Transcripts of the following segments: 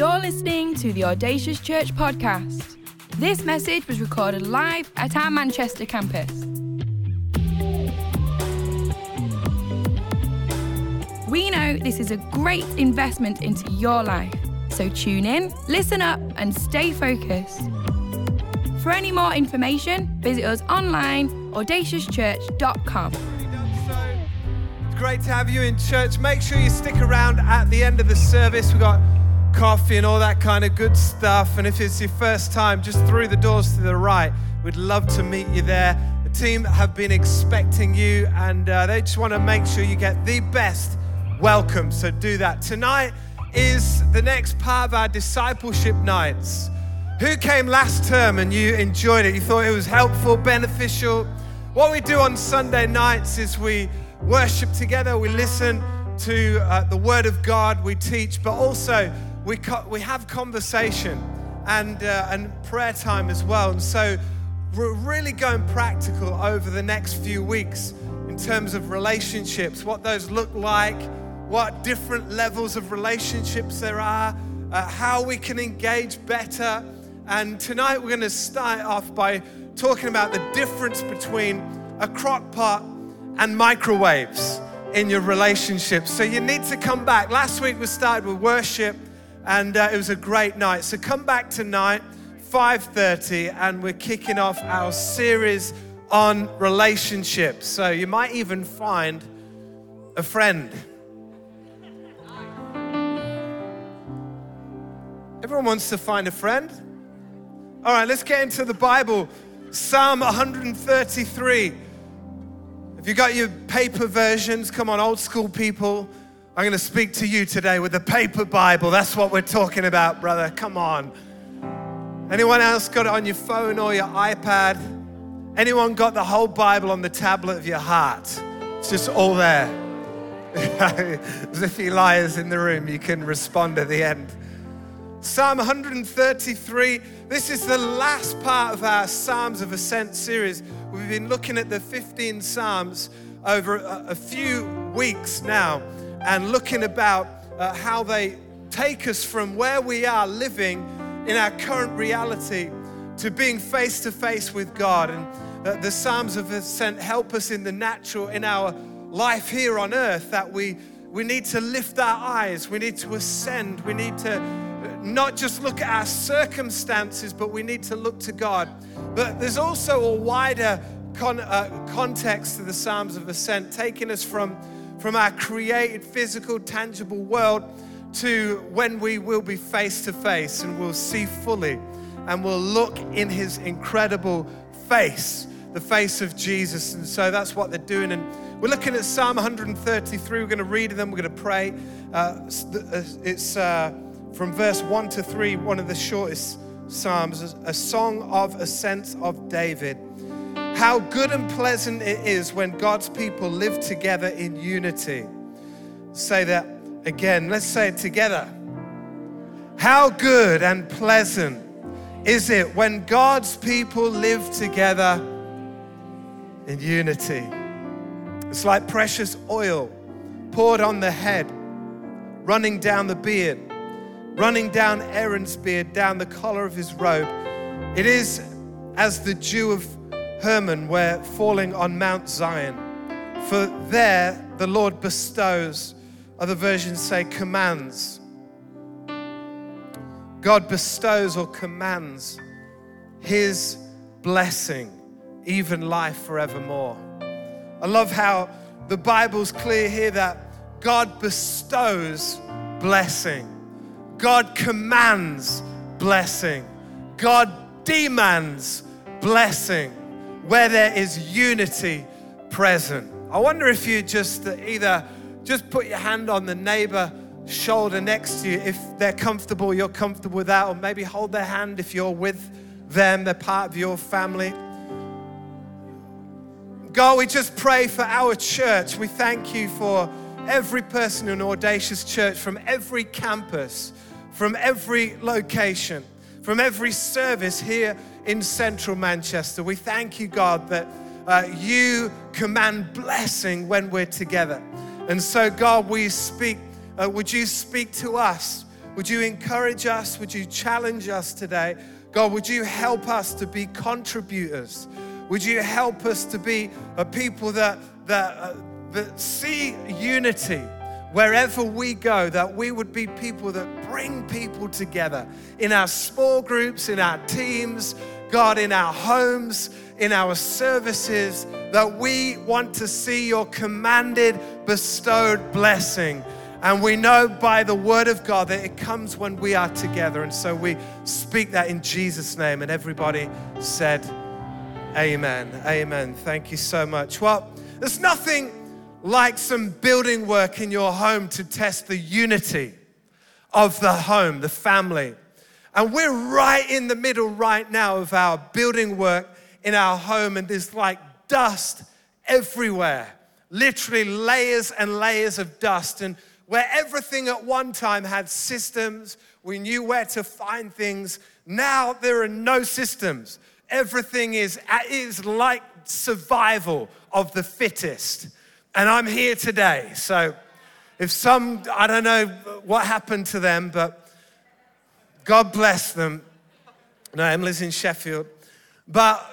You're listening to the Audacious Church podcast. This message was recorded live at our Manchester campus. We know this is a great investment into your life, so tune in, listen up, and stay focused. For any more information, visit us online, audaciouschurch.com. It's great to have you in church. Make sure you stick around at the end of the service. We've got coffee and all that kind of good stuff. And if it's your first time, just through the doors to the right, we'd love to meet you there. The team have been expecting you and uh, they just want to make sure you get the best welcome. So do that. Tonight is the next part of our discipleship nights. Who came last term and you enjoyed it? You thought it was helpful, beneficial? What we do on Sunday nights is we worship together, we listen to uh, the Word of God, we teach, but also we, co- we have conversation and, uh, and prayer time as well. And so we're really going practical over the next few weeks in terms of relationships, what those look like, what different levels of relationships there are, uh, how we can engage better. And tonight we're going to start off by talking about the difference between a crock pot and microwaves in your relationships. So you need to come back. Last week we started with worship and uh, it was a great night. So come back tonight, 5:30, and we're kicking off our series on relationships. So you might even find a friend. Everyone wants to find a friend. All right, let's get into the Bible. Psalm 133. If you got your paper versions, come on, old school people. I'm going to speak to you today with the paper Bible. That's what we're talking about, brother. Come on. Anyone else got it on your phone or your iPad? Anyone got the whole Bible on the tablet of your heart? It's just all there. As if Eli is in the room, you can respond at the end. Psalm 133. This is the last part of our Psalms of Ascent series. We've been looking at the 15 Psalms over a, a few weeks now and looking about uh, how they take us from where we are living in our current reality to being face to face with God. And uh, the Psalms of Ascent help us in the natural, in our life here on earth, that we, we need to lift our eyes, we need to ascend, we need to not just look at our circumstances, but we need to look to God. But there's also a wider con- uh, context to the Psalms of Ascent, taking us from from our created, physical, tangible world to when we will be face to face and we'll see fully and we'll look in his incredible face, the face of Jesus. And so that's what they're doing. And we're looking at Psalm 133. We're going to read them, we're going to pray. Uh, it's uh, from verse 1 to 3, one of the shortest Psalms, a song of ascent of David. How good and pleasant it is when God's people live together in unity. Say that again. Let's say it together. How good and pleasant is it when God's people live together in unity? It's like precious oil poured on the head, running down the beard, running down Aaron's beard, down the collar of his robe. It is as the dew of Hermon, where falling on Mount Zion. For there the Lord bestows, other versions say commands. God bestows or commands his blessing, even life forevermore. I love how the Bible's clear here that God bestows blessing, God commands blessing, God demands blessing where there is unity present. I wonder if you just uh, either just put your hand on the neighbor shoulder next to you if they're comfortable, you're comfortable with that, or maybe hold their hand if you're with them, they're part of your family. God, we just pray for our church. We thank you for every person in Audacious Church from every campus, from every location, from every service here in central Manchester. We thank you, God, that uh, you command blessing when we're together. And so, God, we speak, uh, would you speak to us would you encourage us? Would you challenge us today? God, would you help us to be contributors? Would you help us to be a people that, that, uh, that see unity wherever we go, that we would be people that bring people together in our small groups, in our teams, God, in our homes, in our services, that we want to see your commanded, bestowed blessing. And we know by the word of God that it comes when we are together. And so we speak that in Jesus' name. And everybody said, Amen. Amen. Thank you so much. Well, there's nothing like some building work in your home to test the unity of the home, the family. And we're right in the middle right now of our building work in our home, and there's like dust everywhere literally layers and layers of dust. And where everything at one time had systems, we knew where to find things, now there are no systems. Everything is, is like survival of the fittest. And I'm here today. So if some, I don't know what happened to them, but God bless them. No, Emily's in Sheffield. But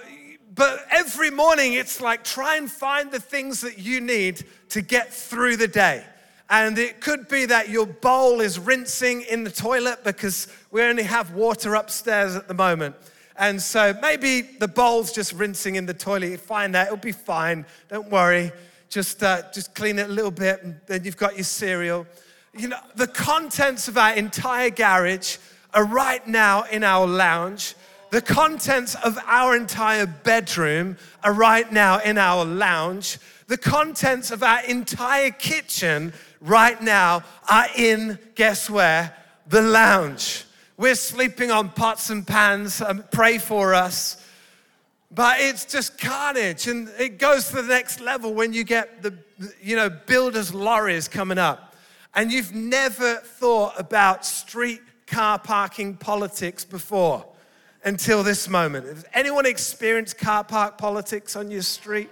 but every morning it's like try and find the things that you need to get through the day. And it could be that your bowl is rinsing in the toilet because we only have water upstairs at the moment. And so maybe the bowl's just rinsing in the toilet. You find that, it'll be fine. Don't worry. Just, uh, just clean it a little bit, and then you've got your cereal. You know, the contents of our entire garage are right now in our lounge. The contents of our entire bedroom are right now in our lounge. The contents of our entire kitchen right now are in, guess where? The lounge. We're sleeping on pots and pans. Um, pray for us. But it's just carnage. And it goes to the next level when you get the, you know, builders' lorries coming up. And you've never thought about street car parking politics before until this moment. Has anyone experienced car park politics on your street?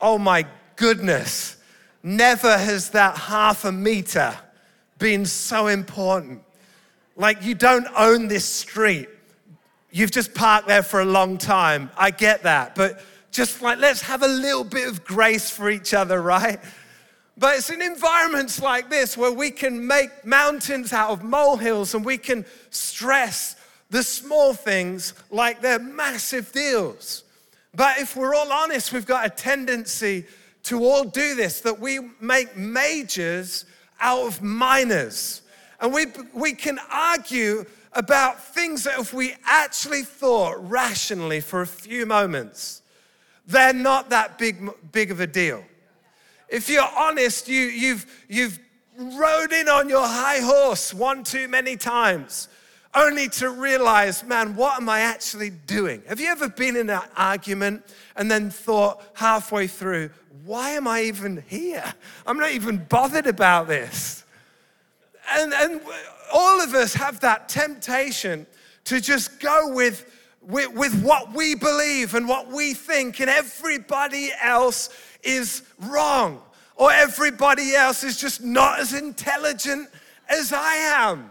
Oh my goodness. Never has that half a meter been so important. Like you don't own this street. You've just parked there for a long time. I get that. But just like, let's have a little bit of grace for each other, right? But it's in environments like this where we can make mountains out of molehills and we can stress the small things like they're massive deals. But if we're all honest, we've got a tendency to all do this that we make majors out of minors. And we, we can argue about things that if we actually thought rationally for a few moments, they're not that big, big of a deal. If you're honest, you, you've, you've rode in on your high horse one too many times only to realize, man, what am I actually doing? Have you ever been in an argument and then thought halfway through, why am I even here? I'm not even bothered about this. And, and all of us have that temptation to just go with, with, with what we believe and what we think, and everybody else is wrong, or everybody else is just not as intelligent as I am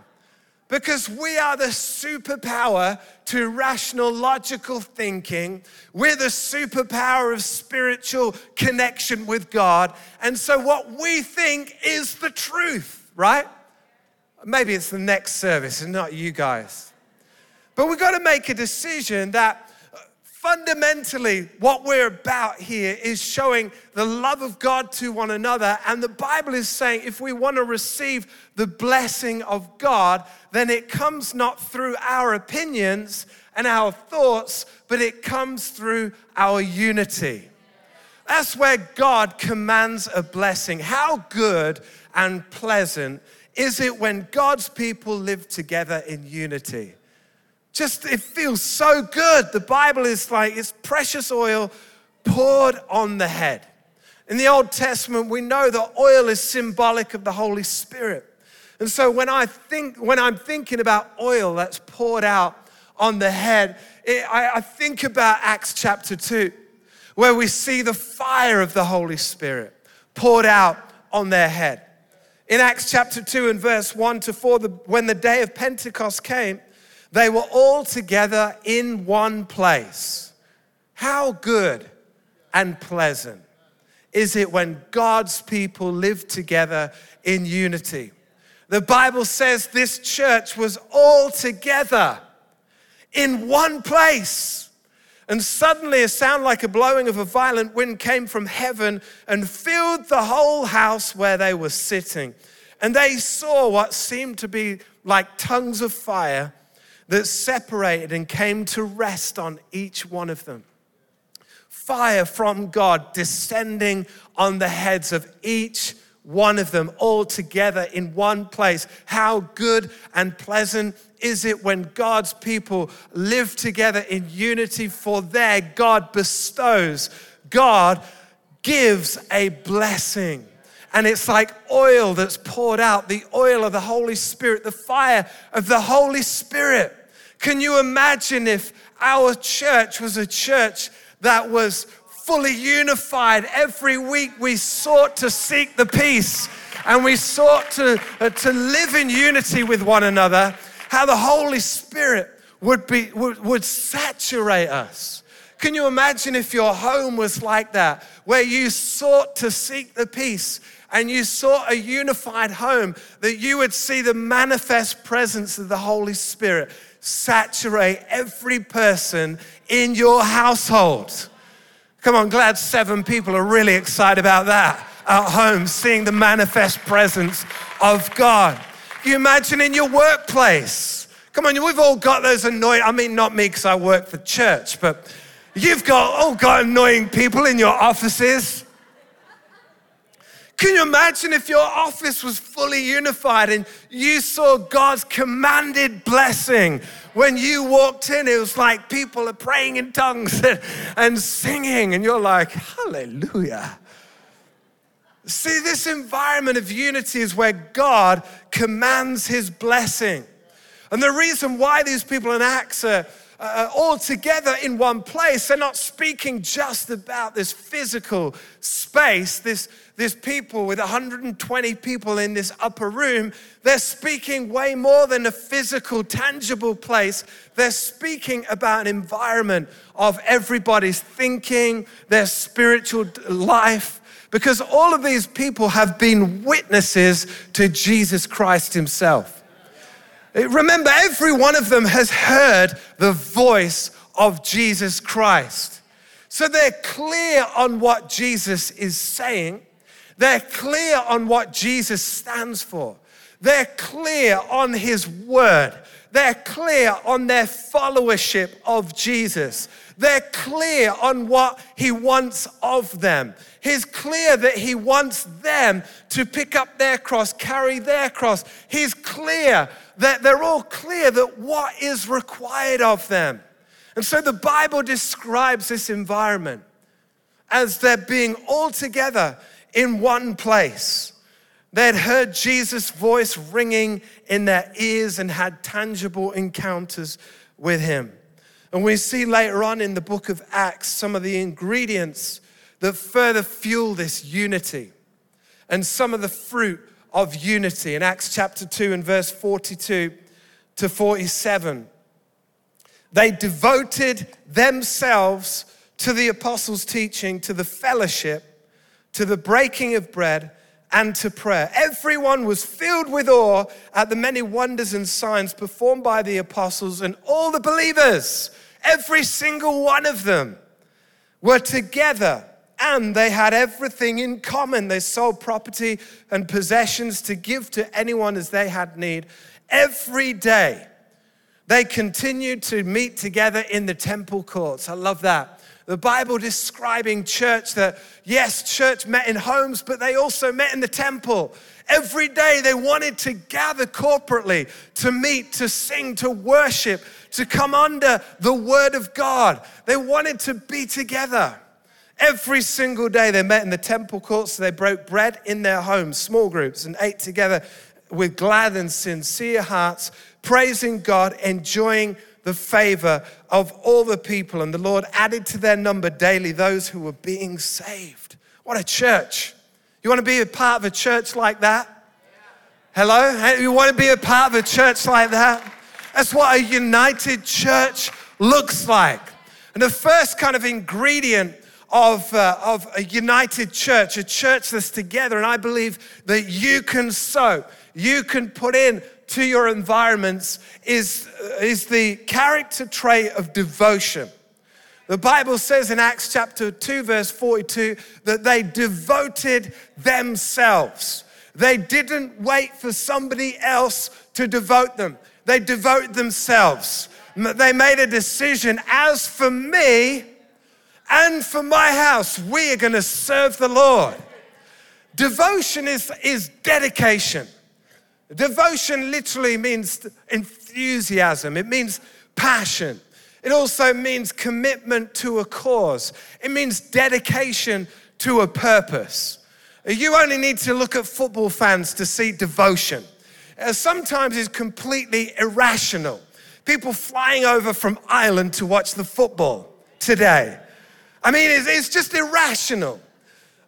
because we are the superpower to rational, logical thinking. We're the superpower of spiritual connection with God. And so, what we think is the truth, right? Maybe it's the next service and not you guys. But we've got to make a decision that uh, fundamentally, what we're about here is showing the love of God to one another. And the Bible is saying if we want to receive the blessing of God, then it comes not through our opinions and our thoughts, but it comes through our unity. That's where God commands a blessing. How good and pleasant is it when God's people live together in unity? Just, it feels so good. The Bible is like it's precious oil poured on the head. In the Old Testament, we know that oil is symbolic of the Holy Spirit. And so when I think, when I'm thinking about oil that's poured out on the head, it, I, I think about Acts chapter 2, where we see the fire of the Holy Spirit poured out on their head. In Acts chapter 2 and verse 1 to 4, the, when the day of Pentecost came, they were all together in one place. How good and pleasant is it when God's people live together in unity? The Bible says this church was all together in one place. And suddenly, a sound like a blowing of a violent wind came from heaven and filled the whole house where they were sitting. And they saw what seemed to be like tongues of fire that separated and came to rest on each one of them. Fire from God descending on the heads of each one of them all together in one place. How good and pleasant is it when God's people live together in unity, for there God bestows, God gives a blessing. And it's like oil that's poured out, the oil of the Holy Spirit, the fire of the Holy Spirit. Can you imagine if our church was a church that was fully unified? Every week we sought to seek the peace and we sought to, uh, to live in unity with one another how the Holy Spirit would, be, would, would saturate us. Can you imagine if your home was like that, where you sought to seek the peace and you sought a unified home, that you would see the manifest presence of the Holy Spirit saturate every person in your household? Come on, glad seven people are really excited about that at home, seeing the manifest presence of God. You imagine in your workplace. Come on, we've all got those annoying, I mean, not me because I work for church, but you've got all got annoying people in your offices. Can you imagine if your office was fully unified and you saw God's commanded blessing? When you walked in, it was like people are praying in tongues and singing, and you're like, Hallelujah. See, this environment of unity is where God commands his blessing. And the reason why these people in Acts are uh, all together in one place, they're not speaking just about this physical space, this, this people with 120 people in this upper room. They're speaking way more than a physical, tangible place. They're speaking about an environment of everybody's thinking, their spiritual life, because all of these people have been witnesses to Jesus Christ Himself. Eh, remember, every one of them has heard the voice of Jesus Christ. So they're clear on what Jesus is saying, they're clear on what Jesus stands for, they're clear on His word. They're clear on their followership of Jesus. They're clear on what he wants of them. He's clear that he wants them to pick up their cross, carry their cross. He's clear that they're all clear that what is required of them. And so the Bible describes this environment as they're being all together in one place. They'd heard Jesus' voice ringing in their ears and had tangible encounters with him. And we see later on in the book of Acts some of the ingredients that further fuel this unity and some of the fruit of unity in Acts chapter 2 and verse 42 to 47. They devoted themselves to the apostles' teaching, to the fellowship, to the breaking of bread and to prayer. Everyone was filled with awe at the many wonders and signs performed by the apostles, and all the believers, every single one of them, were together and they had everything in common. They sold property and possessions to give to anyone as they had need. Every day, they continued to meet together in the temple courts. I love that the Bible describing church that, yes, church met in homes, but they also met in the temple. Every day they wanted to gather corporately, to meet, to sing, to worship, to come under the word of God. They wanted to be together. Every single day they met in the temple courts, so they broke bread in their homes, small groups, and ate together with glad and sincere hearts, praising God, enjoying the favor of all the people. And the Lord added to their number daily those who were being saved. What a church. You want to be a part of a church like that? Hello? You want to be a part of a church like that? That's what a united church looks like. And the first kind of ingredient of, uh, of a united church, a church that's together, and I believe that you can sow, you can put in to your environments, is, is the character trait of devotion. The Bible says in Acts chapter 2, verse 42, that they devoted themselves. They didn't wait for somebody else to devote them, they devoted themselves. They made a decision as for me and for my house, we are going to serve the Lord. Devotion is, is dedication. Devotion literally means enthusiasm, it means passion. It also means commitment to a cause, it means dedication to a purpose. You only need to look at football fans to see devotion. Uh, sometimes it's completely irrational. People flying over from Ireland to watch the football today. I mean, it's, just irrational.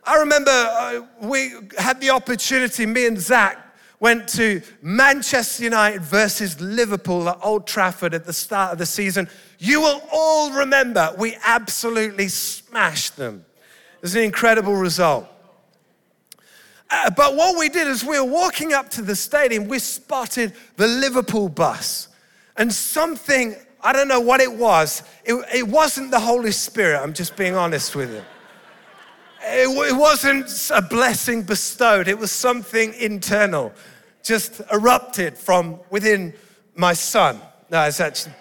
I remember uh, we had the opportunity, me and Zach went to Manchester United versus Liverpool at Old Trafford at the start of the season. You will all remember we absolutely smashed them. It was an incredible result. Uh, but what we did is we were walking up to the stadium, we spotted the Liverpool bus. And something, I don't know what it was, it, it wasn't the Holy Spirit, I'm just being honest with you. It, it wasn't a blessing bestowed, it was something internal, just erupted from within my son. No, it's actually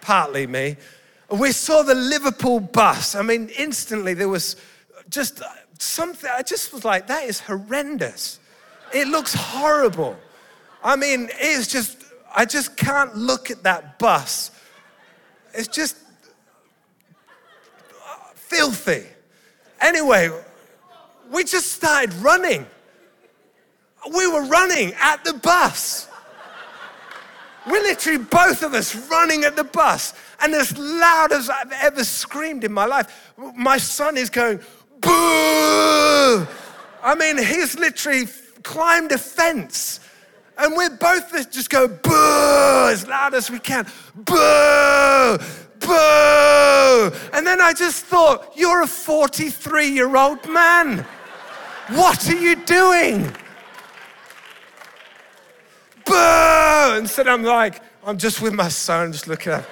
partly me. We saw the Liverpool bus. I mean, instantly there was just something, I just was like, that is horrendous. It looks horrible. I mean, it's just, I just can't look at that bus. It's just filthy. Anyway, we just started running. We were running at the bus. We're literally both of us running at the bus. And as loud as I've ever screamed in my life, my son is going, boo! I mean, he's literally climbed a fence. And we're both just go boo as loud as we can. Boo! Boo! And then I just thought, you're a 43 year old man. What are you doing? And so I'm like, I'm just with my son, just looking up.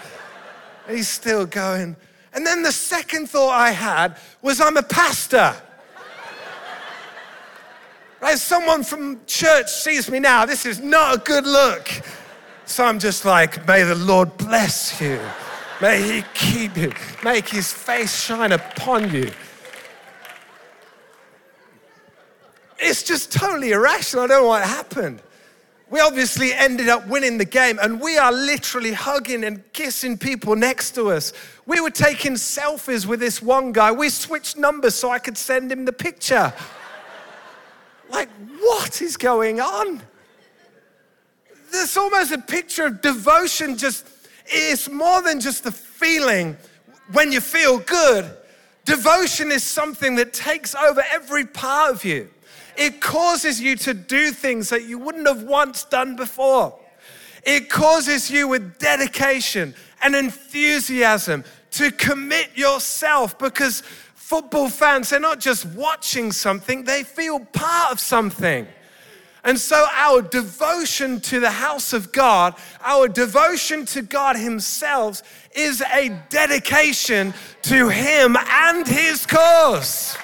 He's still going. And then the second thought I had was, I'm a pastor. right? someone from church sees me now, this is not a good look. So I'm just like, may the Lord bless you. May he keep you. Make his face shine upon you. It's just totally irrational. I don't know what happened. We obviously ended up winning the game, and we are literally hugging and kissing people next to us. We were taking selfies with this one guy. We switched numbers so I could send him the picture. like, what is going on? There's almost a picture of devotion, just, it's more than just a feeling when you feel good. Devotion is something that takes over every part of you. It causes you to do things that you wouldn't have once done before. It causes you with dedication and enthusiasm to commit yourself because football fans, they're not just watching something, they feel part of something. And so, our devotion to the house of God, our devotion to God Himself, is a dedication to Him and His cause.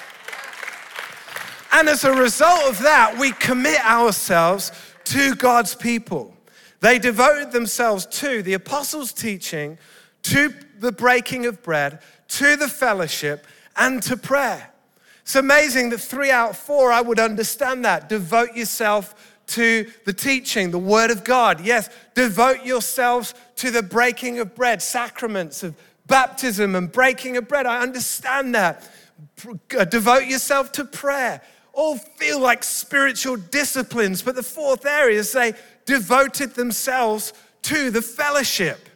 And as a result of that, we commit ourselves to God's people. They devoted themselves to the apostles' teaching, to the breaking of bread, to the fellowship, and to prayer. It's amazing that three out of four, I would understand that. Devote yourself to the teaching, the word of God. Yes, devote yourselves to the breaking of bread, sacraments of baptism and breaking of bread. I understand that. Uh, devote yourself to prayer all feel like spiritual disciplines, but the fourth area is they devoted themselves to the fellowship.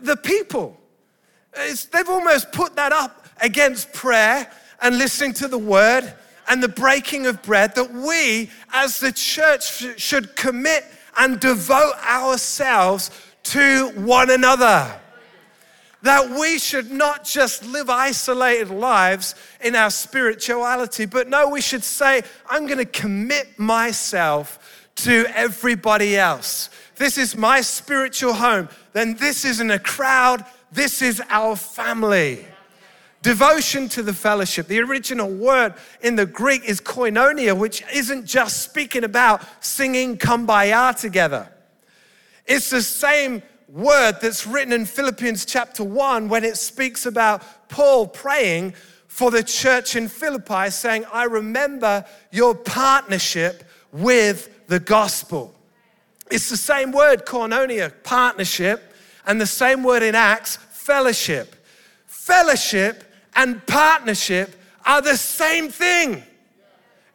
The people. It's, they've almost put that up against prayer and listening to the word and the breaking of bread, that we as the church should commit and devote ourselves to one another. That we should not just live isolated lives in our spirituality, but no, we should say, I'm going to commit myself to everybody else. This is my spiritual home. Then this isn't a crowd, this is our family. Devotion to the fellowship. The original word in the Greek is koinonia, which isn't just speaking about singing kumbaya together. It's the same word that's written in Philippians chapter 1 when it speaks about Paul praying for the church in Philippi, saying, I remember your partnership with the gospel. It's the same word, koinonia, partnership, and the same word in Acts, fellowship. Fellowship and partnership are the same thing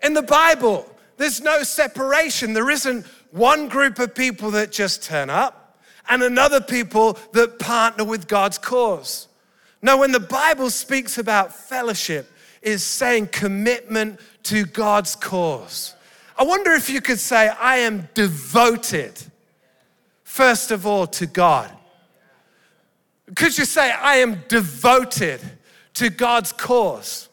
in the Bible. There's no separation. There isn't one group of people that just turn up and another people that partner with God's cause. Now, when the Bible speaks about fellowship, is saying commitment to God's cause. I wonder if you could say, I am devoted, first of all, to God. Could you say, I am devoted to God's cause?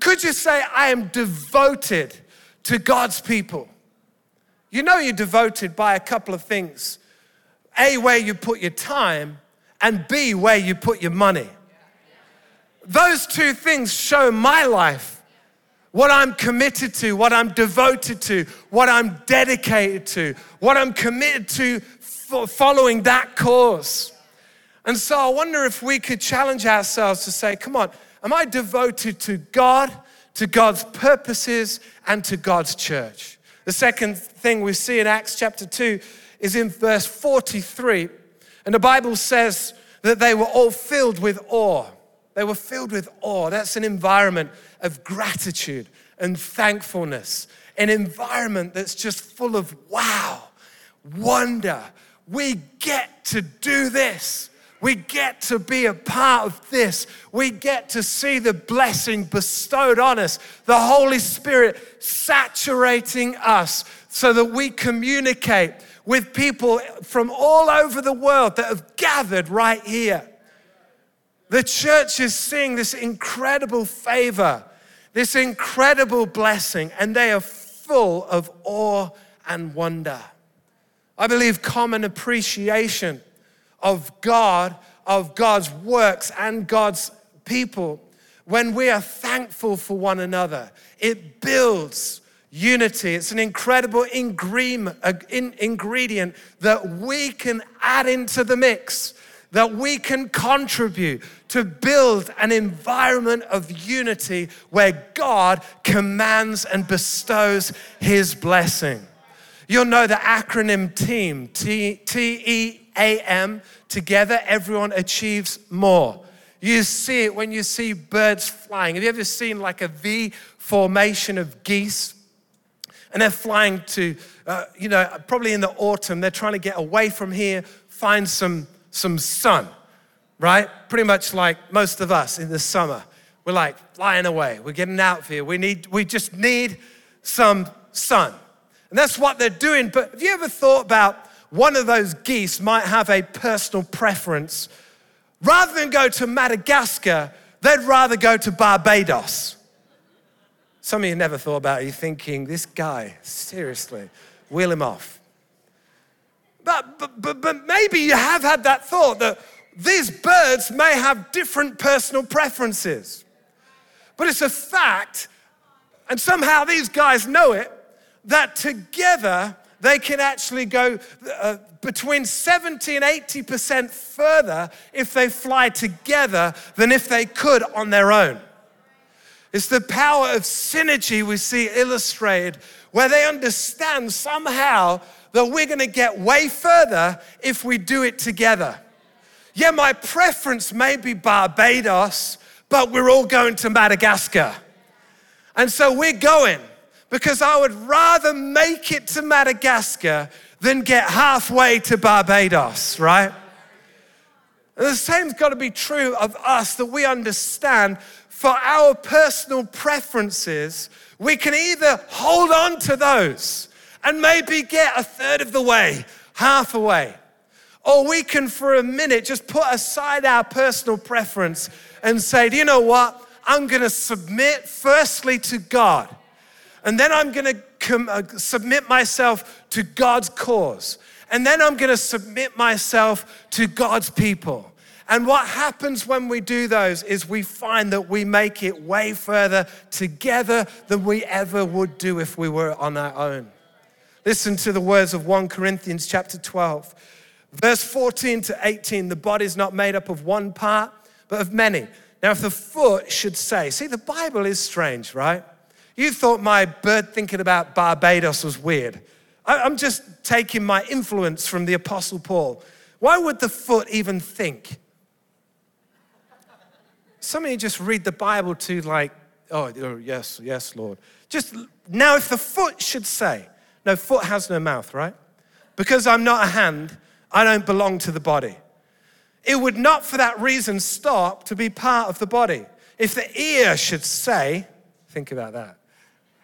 Could you say, I am devoted to God's people? You know you're devoted by a couple of things A, where you put your time, and B, where you put your money. Those two things show my life what I'm committed to, what I'm devoted to, what I'm dedicated to, what I'm committed to following that cause. And so I wonder if we could challenge ourselves to say, come on, am I devoted to God, to God's purposes, and to God's church? The second thing we see in Acts chapter 2 is in verse 43. And the Bible says that they were all filled with awe. They were filled with awe. That's an environment of gratitude and thankfulness, an environment that's just full of wow, wonder. We get to do this. We get to be a part of this. We get to see the blessing bestowed on us, the Holy Spirit saturating us so that we communicate with people from all over the world that have gathered right here. The church is seeing this incredible favor, this incredible blessing, and they are full of awe and wonder. I believe common appreciation of God, of God's works and God's people, when we are thankful for one another, it builds unity. It's an incredible uh, ingredient that we can add into the mix, that we can contribute to build an environment of unity where God commands and bestows his blessing. You'll know the acronym TEAM, T E A M, together everyone achieves more. You see it when you see birds flying. Have you ever seen like a V formation of geese? And they're flying to, uh, you know, probably in the autumn, they're trying to get away from here, find some, some sun, right? Pretty much like most of us in the summer. We're like flying away. We're getting out of here. We, need, we just need some sun. And that's what they're doing. But have you ever thought about one of those geese might have a personal preference. Rather than go to Madagascar, they'd rather go to Barbados. Some of you never thought about it. You're thinking, this guy, seriously, wheel him off. But, but, but, but maybe you have had that thought that these birds may have different personal preferences. But it's a fact, and somehow these guys know it, that together they can actually go uh, between 70 and 80% further if they fly together than if they could on their own. It's the power of synergy we see illustrated where they understand somehow that we're gonna get way further if we do it together. Yeah, my preference may be Barbados, but we're all going to Madagascar. And so we're going because I would rather make it to Madagascar than get halfway to Barbados, right? And the same's got to be true of us that we understand for our personal preferences, we can either hold on to those and maybe get a third of the way, half away, or we can, for a minute, just put aside our personal preference and say, Do you know what? I'm going to submit firstly to God, and then I'm going to com- uh, submit myself to God's cause, and then I'm going to submit myself to God's people. And what happens when we do those is we find that we make it way further together than we ever would do if we were on our own. Listen to the words of 1 Corinthians chapter 12, verse 14 to 18. The body is not made up of one part, but of many. Now, if the foot should say, see, the Bible is strange, right? You thought my bird thinking about Barbados was weird. I'm just taking my influence from the Apostle Paul. Why would the foot even think? Some of you just read the Bible to like, oh, oh, yes, yes, Lord. Just now, if the foot should say, no, foot has no mouth, right? Because I'm not a hand, I don't belong to the body. It would not for that reason stop to be part of the body. If the ear should say, think about that.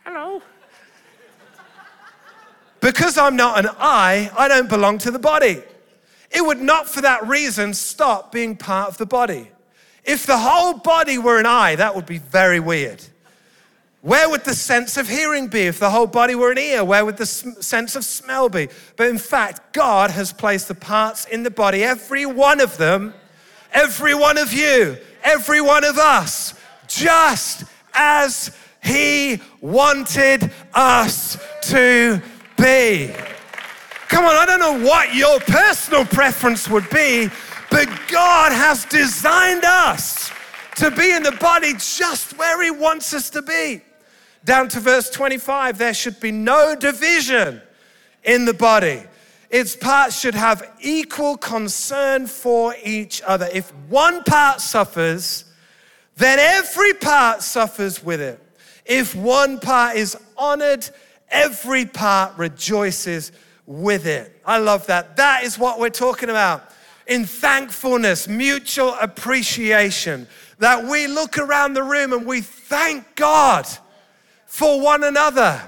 Hello. because I'm not an eye, I don't belong to the body. It would not for that reason stop being part of the body. If the whole body were an eye, that would be very weird. Where would the sense of hearing be if the whole body were an ear? Where would the sense of smell be? But in fact, God has placed the parts in the body, every one of them, every one of you, every one of us, just as He wanted us to be. Come on, I don't know what your personal preference would be, but God has designed us to be in the body just where He wants us to be. Down to verse 25, there should be no division in the body. Its parts should have equal concern for each other. If one part suffers, then every part suffers with it. If one part is honored, every part rejoices with it. I love that. That is what we're talking about in thankfulness, mutual appreciation, that we look around the room and we thank God for one another.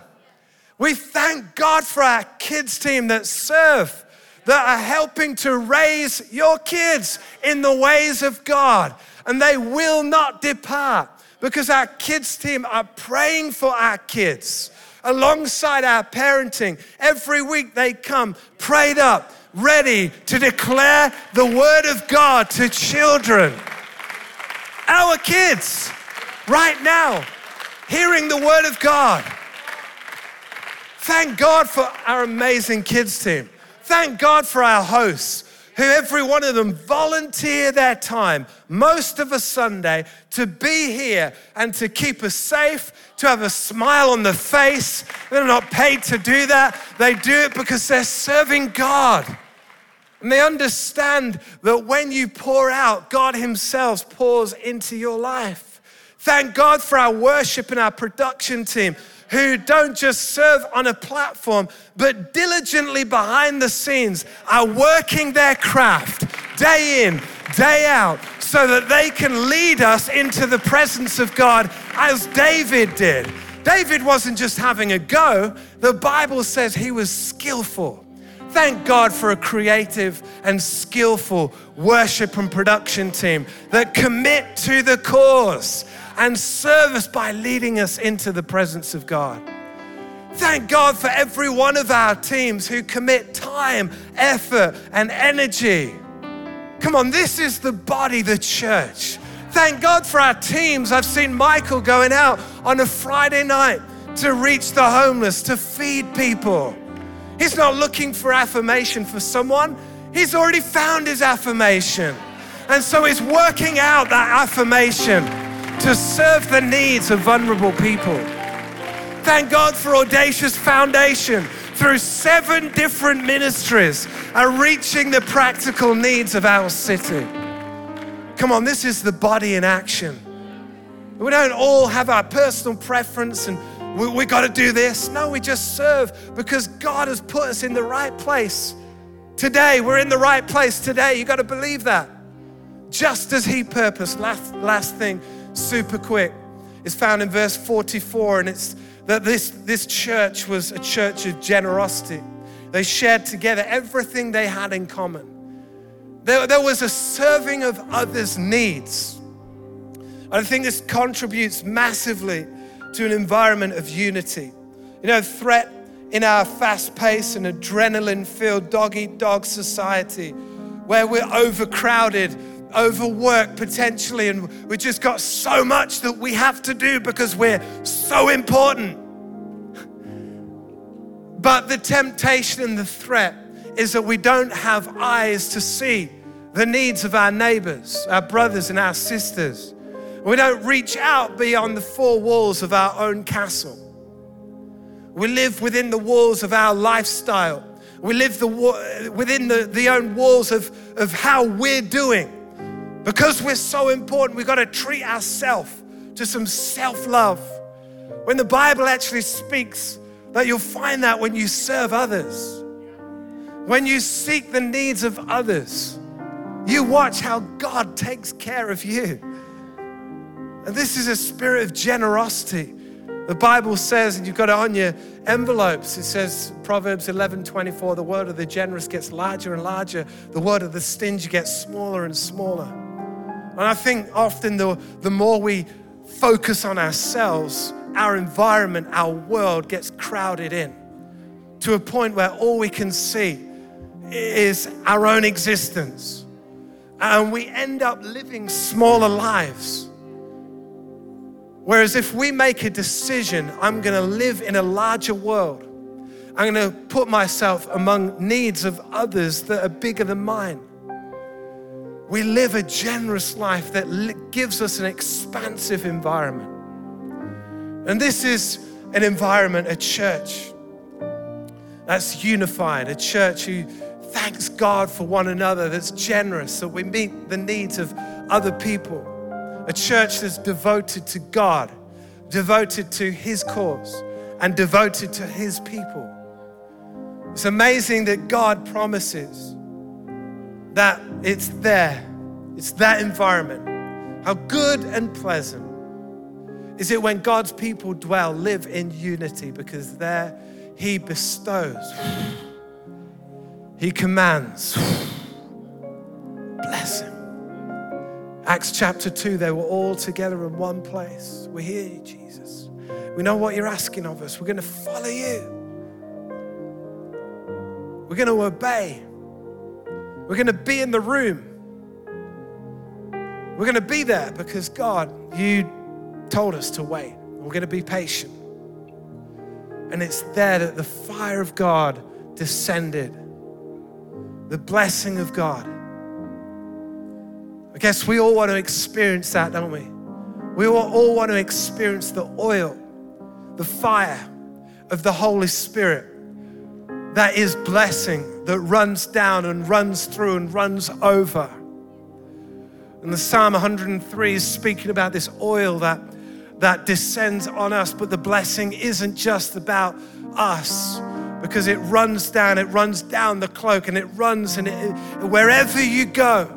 We thank God for our kids' team that serve, that are helping to raise your kids in the ways of God, and they will not depart because our kids' team are praying for our kids alongside our parenting. Every week they come prayed up ready to declare the word of God to children. Our kids, right now, hearing the word of God. Thank God for our amazing kids team. Thank God for our hosts who every one of them volunteer their time most of a Sunday to be here and to keep us safe, to have a smile on the face. They're not paid to do that. They do it because they're serving God. And they understand that when you pour out, God Himself pours into your life. Thank God for our worship and our production team who don't just serve on a platform, but diligently behind the scenes are working their craft day in, day out, so that they can lead us into the presence of God as David did. David wasn't just having a go, the Bible says he was skillful. Thank God for a creative and skillful worship and production team that commit to the cause and serve us by leading us into the presence of God. Thank God for every one of our teams who commit time, effort, and energy. Come on, this is the body, the church. Thank God for our teams. I've seen Michael going out on a Friday night to reach the homeless, to feed people. He's not looking for affirmation for someone, he's already found his affirmation. And so he's working out that affirmation to serve the needs of vulnerable people. Thank God for Audacious Foundation through seven different ministries are reaching the practical needs of our city. Come on, this is the body in action. We don't all have our personal preference and we, we got to do this. No, we just serve because God has put us in the right place. Today, we're in the right place today. You got to believe that. just as He purposed. Last, last thing, super quick, is found in verse 44, and it's that this, this church was a church of generosity. They shared together everything they had in common. There, there was a serving of others' needs. And I think this contributes massively to an environment of unity. You know, threat in our fast paced and adrenaline filled dog eat dog society where we're overcrowded, overworked potentially, and we've just got so much that we have to do because we're so important. But the temptation and the threat is that we don't have eyes to see the needs of our neighbors, our brothers, and our sisters. We don't reach out beyond the four walls of our own castle. We live within the walls of our lifestyle. We live the, within the, the own walls of, of how we're doing. Because we're so important, we've got to treat ourselves to some self love. When the Bible actually speaks that you'll find that when you serve others, when you seek the needs of others, you watch how God takes care of you. And this is a spirit of generosity. The Bible says, and you've got it on your envelopes, it says, Proverbs 11 24, the word of the generous gets larger and larger, the word of the stingy gets smaller and smaller. And I think often the, the more we focus on ourselves, our environment, our world gets crowded in to a point where all we can see is our own existence. And we end up living smaller lives. Whereas if we make a decision, I'm going to live in a larger world, I'm going to put myself among needs of others that are bigger than mine. We live a generous life that gives us an expansive environment. And this is an environment, a church that's unified, a church who thanks God for one another, that's generous, that we meet the needs of other people. A church that's devoted to God, devoted to His cause, and devoted to His people. It's amazing that God promises that it's there, it's that environment. How good and pleasant is it when God's people dwell, live in unity, because there He bestows. He commands. Bless him. Acts chapter 2, they were all together in one place. We hear you, Jesus. We know what you're asking of us. We're going to follow you. We're going to obey. We're going to be in the room. We're going to be there because, God, you told us to wait. We're going to be patient. And it's there that the fire of God descended the blessing of God. I guess we all want to experience that, don't we? We all want to experience the oil, the fire of the Holy Spirit that is blessing, that runs down and runs through and runs over. And the Psalm 103 is speaking about this oil that, that descends on us, but the blessing isn't just about us because it runs down, it runs down the cloak and it runs, and it, wherever you go,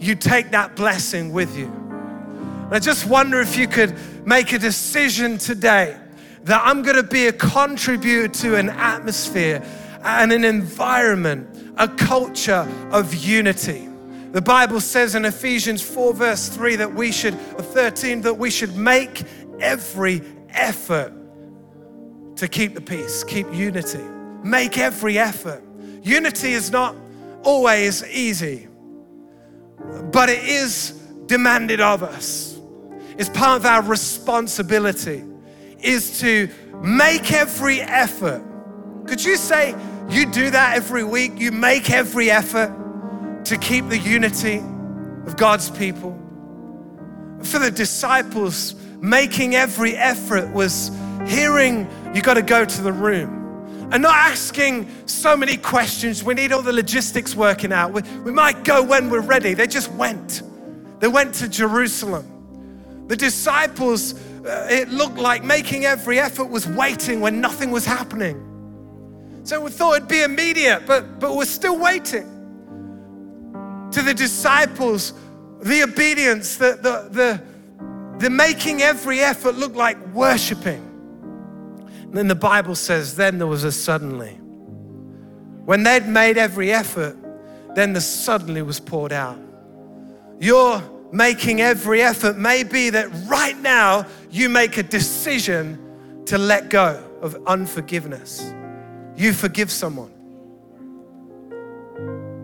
you take that blessing with you. And I just wonder if you could make a decision today that I'm going to be a contributor to an atmosphere and an environment, a culture of unity. The Bible says in Ephesians 4, verse 3, that we should, 13, that we should make every effort to keep the peace, keep unity. Make every effort. Unity is not always easy, but it is demanded of us. It's part of our responsibility is to make every effort. Could you say you do that every week? You make every effort to keep the unity of God's people. For the disciples, making every effort was hearing you got to go to the room and not asking so many questions. We need all the logistics working out. We, we might go when we're ready. They just went. They went to Jerusalem. The disciples, uh, it looked like making every effort was waiting when nothing was happening. So we thought it'd be immediate, but, but we're still waiting. To the disciples, the obedience, the, the, the, the making every effort look like worshiping. And then the Bible says, then there was a suddenly. When they'd made every effort, then the suddenly was poured out. You're making every effort may be that right now you make a decision to let go of unforgiveness. You forgive someone.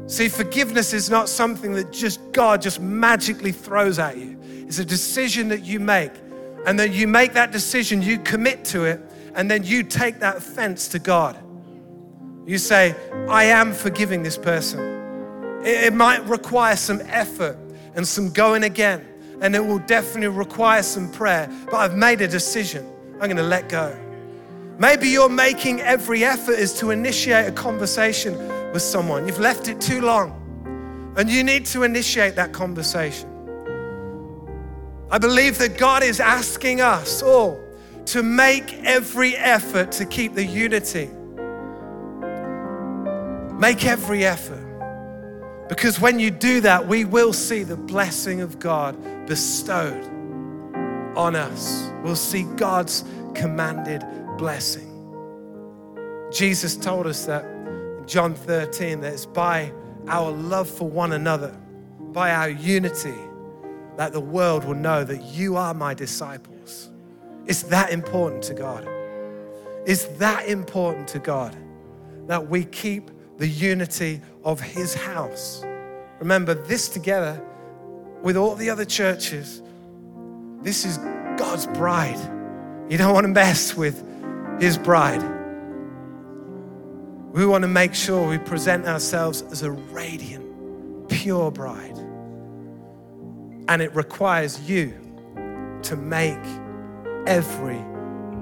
See, forgiveness is not something that just God just magically throws at you. It's a decision that you make. And then you make that decision, you commit to it, and then you take that offense to God. You say, I am forgiving this person. It, it might require some effort and some going again, and it will definitely require some prayer, but I've made a decision. I'm going to let go. Maybe you're making every effort is to initiate a conversation with someone. You've left it too long, and you need to initiate that conversation. I believe that God is asking us all to make every effort to keep the unity. Make every effort. Because when you do that, we will see the blessing of God bestowed on us. We'll see God's commanded blessing. Jesus told us that in John 13 that it's by our love for one another, by our unity, that the world will know that you are my disciples. It's that important to God. It's that important to God that we keep the unity of His house. Remember, this together with all the other churches, this is God's bride. You don't want to mess with His bride. We want to make sure we present ourselves as a radiant, pure bride. And it requires you to make every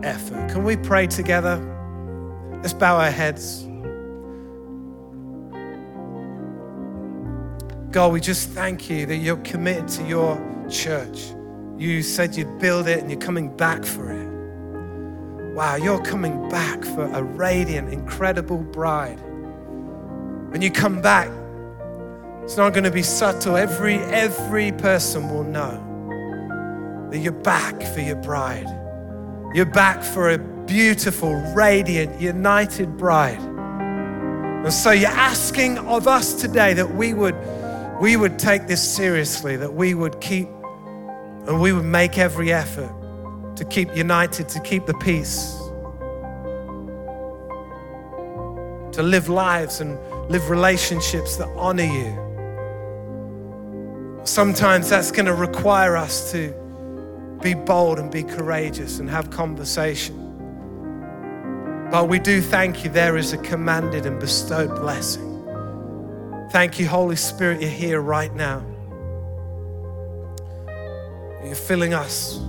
effort. Can we pray together? Let's bow our heads. God, we just thank you that you're committed to your church. You said you'd build it and you're coming back for it. Wow, you're coming back for a radiant, incredible bride. When you come back, it's not going to be subtle. Every, every person will know that you're back for your bride. You're back for a beautiful, radiant, united bride. And so you're asking of us today that we would, we would take this seriously, that we would keep and we would make every effort to keep united, to keep the peace, to live lives and live relationships that honor you. Sometimes that's going to require us to be bold and be courageous and have conversation. But we do thank you, there is a commanded and bestowed blessing. Thank you, Holy Spirit, you're here right now. You're filling us.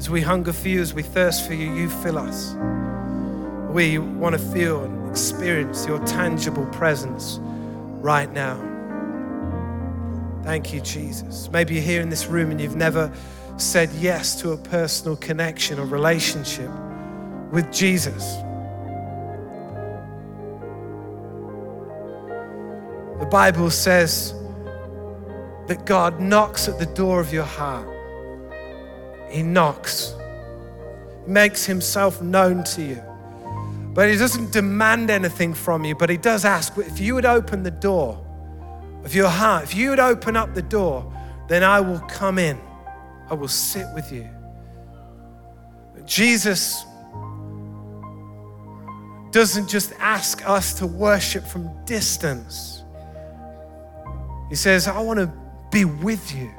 As we hunger for you, as we thirst for you, you fill us. We want to feel and experience your tangible presence right now. Thank you, Jesus. Maybe you're here in this room and you've never said yes to a personal connection or relationship with Jesus. The Bible says that God knocks at the door of your heart. He knocks, He makes Himself known to you. But He doesn't demand anything from you, but He does ask if you would open the door of your heart, if you would open up the door, then I will come in. I will sit with you. Jesus doesn't just ask us to worship from distance. He says, I want to be with you.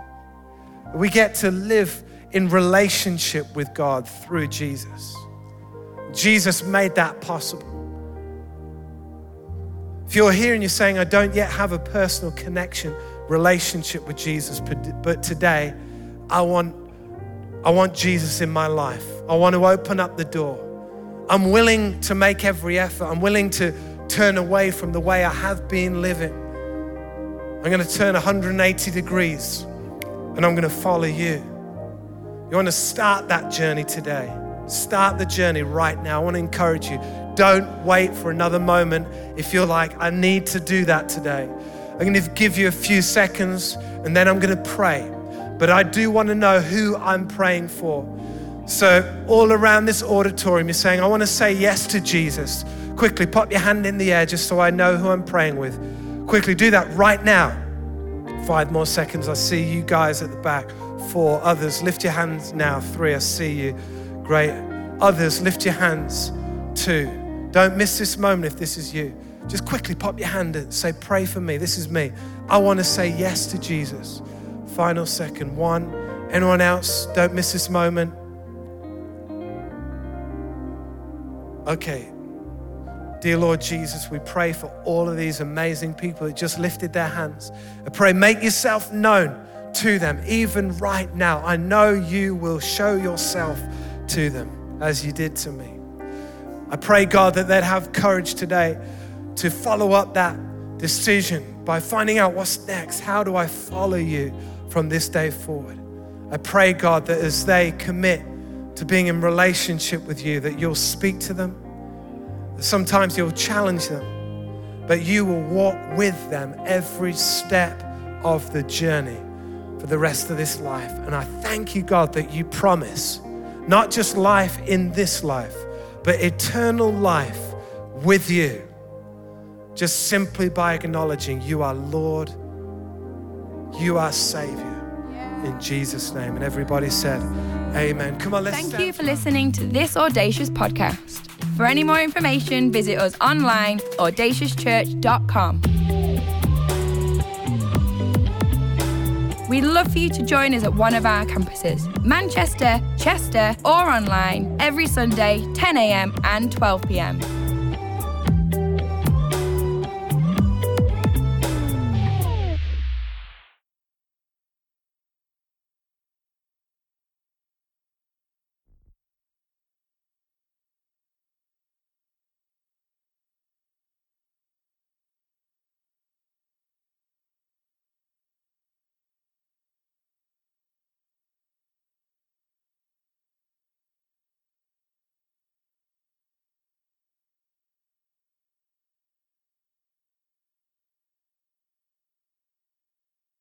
We get to live in relationship with God through Jesus. Jesus made that possible. If you're here and you're saying, I don't yet have a personal connection, relationship with Jesus, but today I want, I want Jesus in my life. I want to open up the door. I'm willing to make every effort. I'm willing to turn away from the way I have been living. I'm going to turn 180 degrees and I'm going to follow you. You want to start that journey today? Start the journey right now. I want to encourage you. Don't wait for another moment if you're like, I need to do that today. I'm going to give you a few seconds and then I'm going to pray. But I do want to know who I'm praying for. So, all around this auditorium, you're saying, I want to say yes to Jesus. Quickly, pop your hand in the air just so I know who I'm praying with. Quickly, do that right now. Five more seconds. I see you guys at the back. Four others. Lift your hands now. Three. I see you. Great. Others, lift your hands. Two. Don't miss this moment if this is you. Just quickly pop your hand and say, Pray for me. This is me. I want to say yes to Jesus. Final second. One. Anyone else? Don't miss this moment. Okay. Dear Lord Jesus, we pray for all of these amazing people that just lifted their hands. I pray, make yourself known to them, even right now. I know you will show yourself to them as you did to me. I pray, God, that they'd have courage today to follow up that decision by finding out what's next. How do I follow you from this day forward? I pray, God, that as they commit to being in relationship with you, that you'll speak to them Sometimes you'll challenge them, but you will walk with them every step of the journey for the rest of this life. And I thank you, God, that you promise not just life in this life, but eternal life with you, just simply by acknowledging you are Lord, you are Savior. In Jesus' name. And everybody said, Amen. Come on, let's Thank you for listening to this Audacious podcast. For any more information, visit us online, audaciouschurch.com. We'd love for you to join us at one of our campuses, Manchester, Chester, or online, every Sunday, 10am and 12pm.